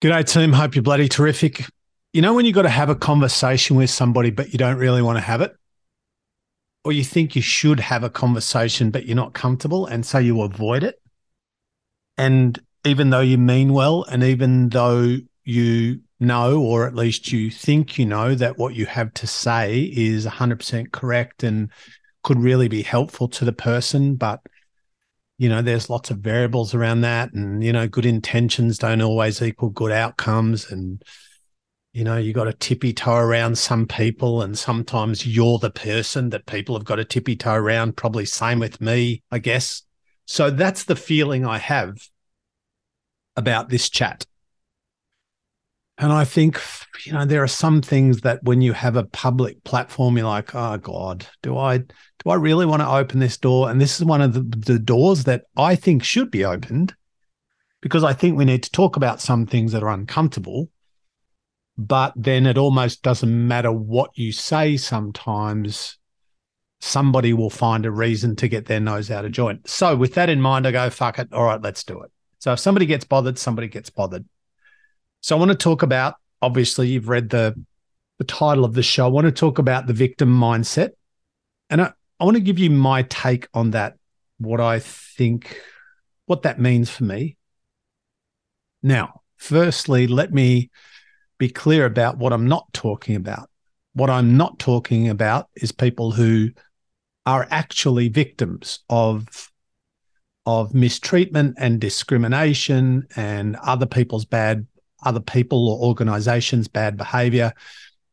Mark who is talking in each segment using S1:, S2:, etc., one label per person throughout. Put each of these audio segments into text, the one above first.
S1: G'day, team. Hope you're bloody terrific. You know, when you've got to have a conversation with somebody, but you don't really want to have it, or you think you should have a conversation, but you're not comfortable, and so you avoid it. And even though you mean well, and even though you know, or at least you think you know, that what you have to say is 100% correct and could really be helpful to the person, but you know, there's lots of variables around that. And, you know, good intentions don't always equal good outcomes. And, you know, you got to tippy toe around some people. And sometimes you're the person that people have got to tippy toe around. Probably same with me, I guess. So that's the feeling I have about this chat. And I think, you know, there are some things that when you have a public platform, you're like, oh God, do I do I really want to open this door? And this is one of the, the doors that I think should be opened because I think we need to talk about some things that are uncomfortable. But then it almost doesn't matter what you say sometimes. Somebody will find a reason to get their nose out of joint. So, with that in mind, I go, fuck it. All right, let's do it. So, if somebody gets bothered, somebody gets bothered. So I want to talk about obviously you've read the the title of the show. I want to talk about the victim mindset. And I, I want to give you my take on that, what I think, what that means for me. Now, firstly, let me be clear about what I'm not talking about. What I'm not talking about is people who are actually victims of of mistreatment and discrimination and other people's bad other people or organizations bad behavior.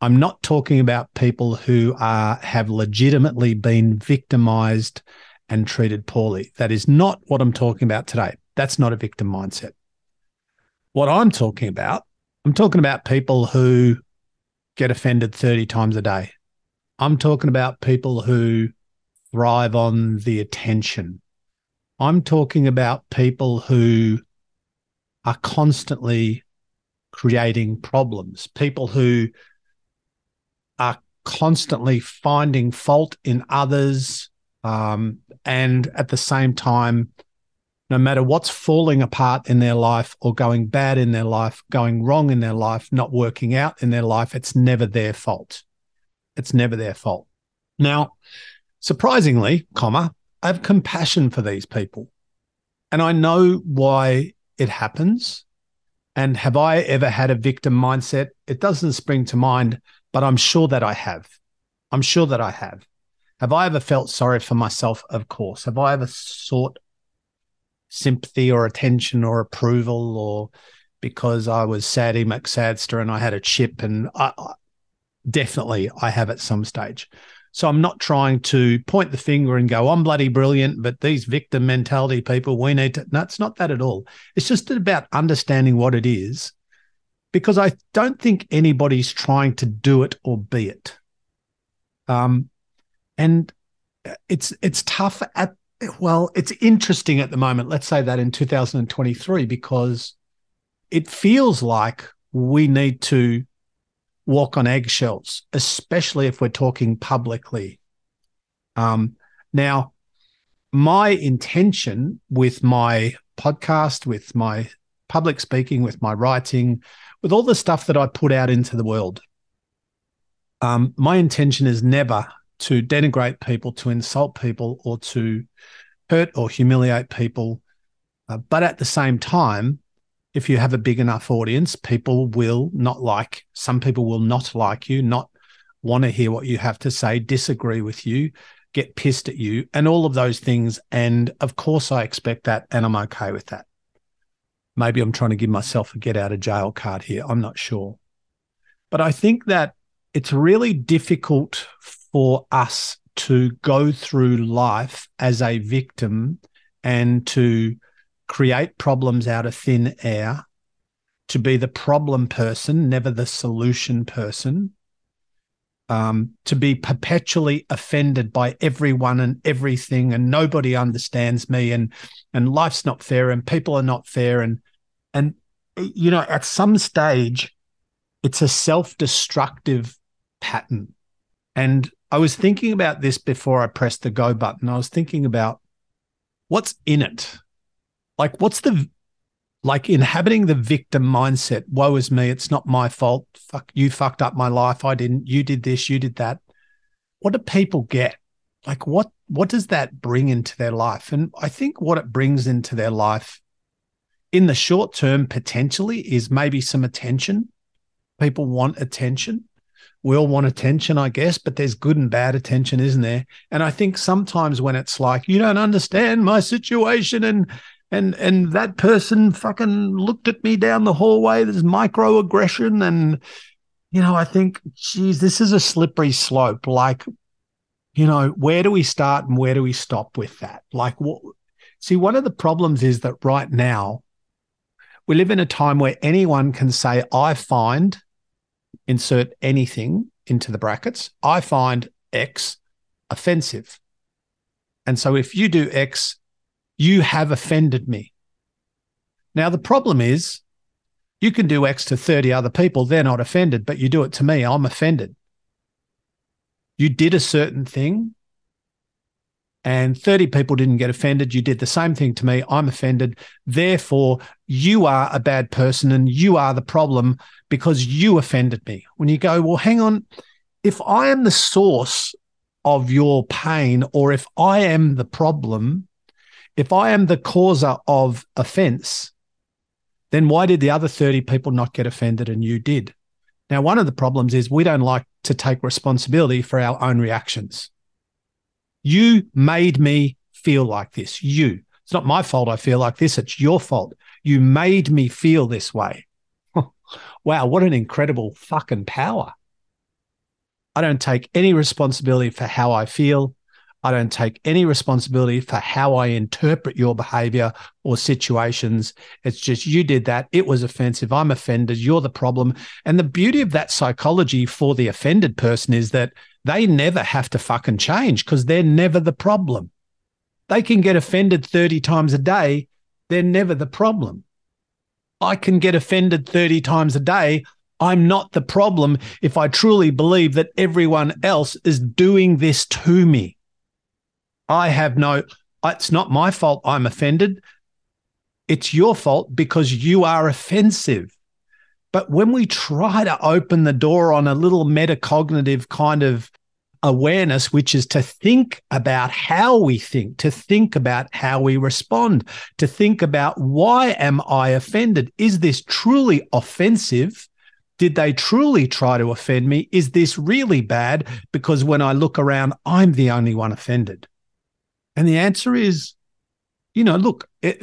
S1: I'm not talking about people who are have legitimately been victimized and treated poorly. That is not what I'm talking about today. That's not a victim mindset. What I'm talking about, I'm talking about people who get offended 30 times a day. I'm talking about people who thrive on the attention. I'm talking about people who are constantly creating problems, people who are constantly finding fault in others. Um, and at the same time, no matter what's falling apart in their life or going bad in their life, going wrong in their life, not working out in their life, it's never their fault. It's never their fault. Now, surprisingly, comma, I have compassion for these people. And I know why it happens. And have I ever had a victim mindset? It doesn't spring to mind, but I'm sure that I have. I'm sure that I have. Have I ever felt sorry for myself? Of course. Have I ever sought sympathy or attention or approval or because I was Sadie McSadster and I had a chip and I, I, definitely I have at some stage. So I'm not trying to point the finger and go, I'm bloody brilliant, but these victim mentality people, we need to. No, it's not that at all. It's just about understanding what it is, because I don't think anybody's trying to do it or be it. Um, and it's it's tough at well, it's interesting at the moment. Let's say that in 2023 because it feels like we need to walk on eggshells, especially if we're talking publicly. Um, now, my intention with my podcast, with my public speaking, with my writing, with all the stuff that I put out into the world, um, my intention is never to denigrate people, to insult people, or to hurt or humiliate people. Uh, but at the same time, if you have a big enough audience, people will not like, some people will not like you, not want to hear what you have to say, disagree with you, get pissed at you, and all of those things. And of course, I expect that, and I'm okay with that. Maybe I'm trying to give myself a get out of jail card here. I'm not sure. But I think that it's really difficult for us to go through life as a victim and to create problems out of thin air, to be the problem person, never the solution person, um, to be perpetually offended by everyone and everything, and nobody understands me, and and life's not fair, and people are not fair, and and you know, at some stage, it's a self-destructive pattern. And I was thinking about this before I pressed the go button. I was thinking about what's in it like, what's the like inhabiting the victim mindset. Woe is me. It's not my fault. Fuck, you fucked up my life. I didn't. You did this. You did that. What do people get? Like, what what does that bring into their life? And I think what it brings into their life in the short term, potentially, is maybe some attention. People want attention. We all want attention, I guess, but there's good and bad attention, isn't there? And I think sometimes when it's like, you don't understand my situation and and and that person fucking looked at me down the hallway, there's microaggression. And, you know, I think, geez, this is a slippery slope. Like, you know, where do we start and where do we stop with that? Like, what? See, one of the problems is that right now we live in a time where anyone can say, I find, insert anything into the brackets, I find X offensive. And so if you do X, you have offended me. Now, the problem is you can do X to 30 other people, they're not offended, but you do it to me, I'm offended you did a certain thing and 30 people didn't get offended. You did the same thing to me. I'm offended. Therefore, you are a bad person and you are the problem because you offended me. When you go, well, hang on, if I am the source of your pain or if I am the problem, if I am the causer of offense, then why did the other 30 people not get offended and you did? Now, one of the problems is we don't like to take responsibility for our own reactions. You made me feel like this. You. It's not my fault I feel like this. It's your fault. You made me feel this way. wow, what an incredible fucking power. I don't take any responsibility for how I feel. I don't take any responsibility for how I interpret your behavior or situations. It's just you did that. It was offensive. I'm offended. You're the problem. And the beauty of that psychology for the offended person is that they never have to fucking change because they're never the problem. They can get offended 30 times a day. They're never the problem. I can get offended 30 times a day. I'm not the problem if I truly believe that everyone else is doing this to me. I have no, it's not my fault I'm offended. It's your fault because you are offensive. But when we try to open the door on a little metacognitive kind of awareness, which is to think about how we think, to think about how we respond, to think about why am I offended? Is this truly offensive? Did they truly try to offend me? Is this really bad? Because when I look around, I'm the only one offended. And the answer is, you know, look, it,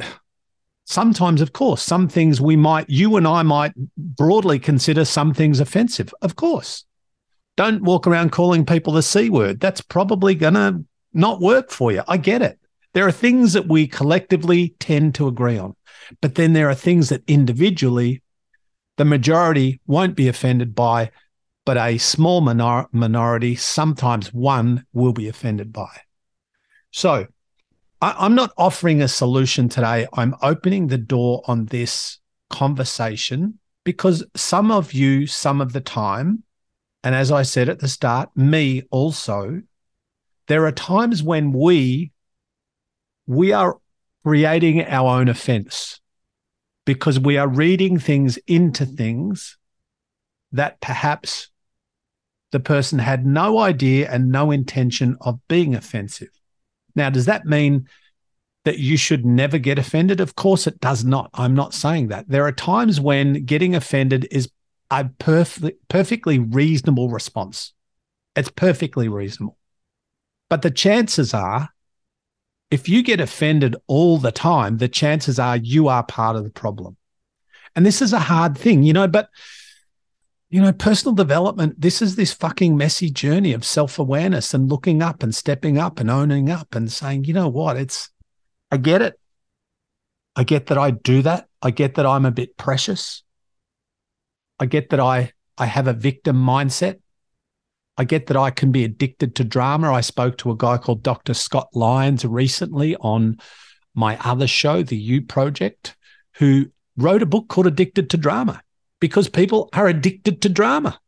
S1: sometimes, of course, some things we might, you and I might broadly consider some things offensive. Of course. Don't walk around calling people the C word. That's probably going to not work for you. I get it. There are things that we collectively tend to agree on, but then there are things that individually the majority won't be offended by, but a small minor- minority, sometimes one, will be offended by. So I, am not offering a solution today. I'm opening the door on this conversation because some of you, some of the time, and as I said at the start, me also, there are times when we we are creating our own offense because we are reading things into things that perhaps the person had no idea and no intention of being offensive. Now, does that mean that you should never get offended? Of course, it does not. I'm not saying that. There are times when getting offended is a perfect, perfectly reasonable response. It's perfectly reasonable. But the chances are, if you get offended all the time, the chances are you are part of the problem. And this is a hard thing, you know, but you know, personal development, this is this fucking messy journey of self awareness and looking up and stepping up and owning up and saying, you know what, it's, I get it. I get that I do that. I get that I'm a bit precious. I get that I, I have a victim mindset. I get that I can be addicted to drama. I spoke to a guy called Dr. Scott Lyons recently on my other show, The You Project, who wrote a book called Addicted to Drama because people are addicted to drama.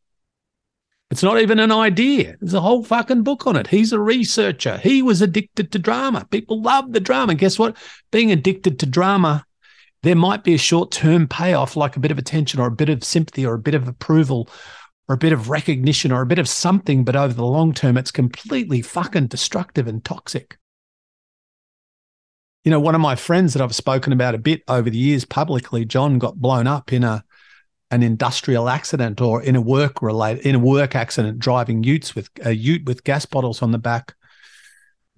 S1: It's not even an idea. There's a whole fucking book on it. He's a researcher. He was addicted to drama. People love the drama. Guess what? Being addicted to drama There might be a short term payoff, like a bit of attention or a bit of sympathy or a bit of approval or a bit of recognition or a bit of something, but over the long term, it's completely fucking destructive and toxic. You know, one of my friends that I've spoken about a bit over the years publicly, John, got blown up in a an industrial accident or in a work related in a work accident driving utes with a ute with gas bottles on the back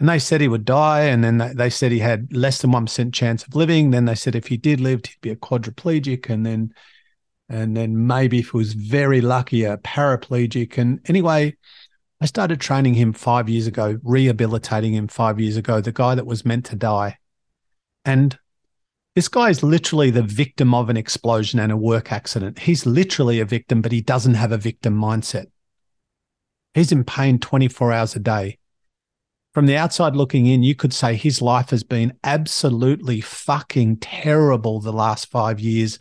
S1: and they said he would die. And then they, they said he had less than 1% chance of living. Then they said if he did live, he'd be a quadriplegic. And then, and then maybe if he was very lucky, a paraplegic. And anyway, I started training him five years ago, rehabilitating him five years ago, the guy that was meant to die. And this guy is literally the victim of an explosion and a work accident. He's literally a victim, but he doesn't have a victim mindset. He's in pain 24 hours a day from the outside looking in, you could say his life has been absolutely fucking terrible the last five years.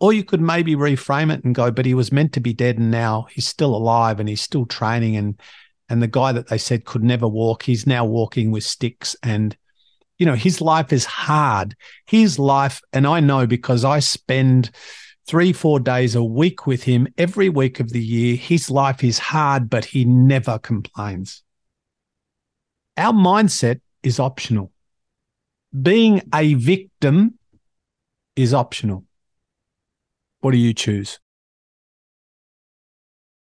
S1: Or you could maybe reframe it and go, but he was meant to be dead and now he's still alive and he's still training. And and the guy that they said could never walk, he's now walking with sticks. And, you know, his life is hard. His life, and I know because I spend three, four days a week with him every week of the year. His life is hard, but he never complains. Our mindset is optional. Being a victim is optional. What do you choose?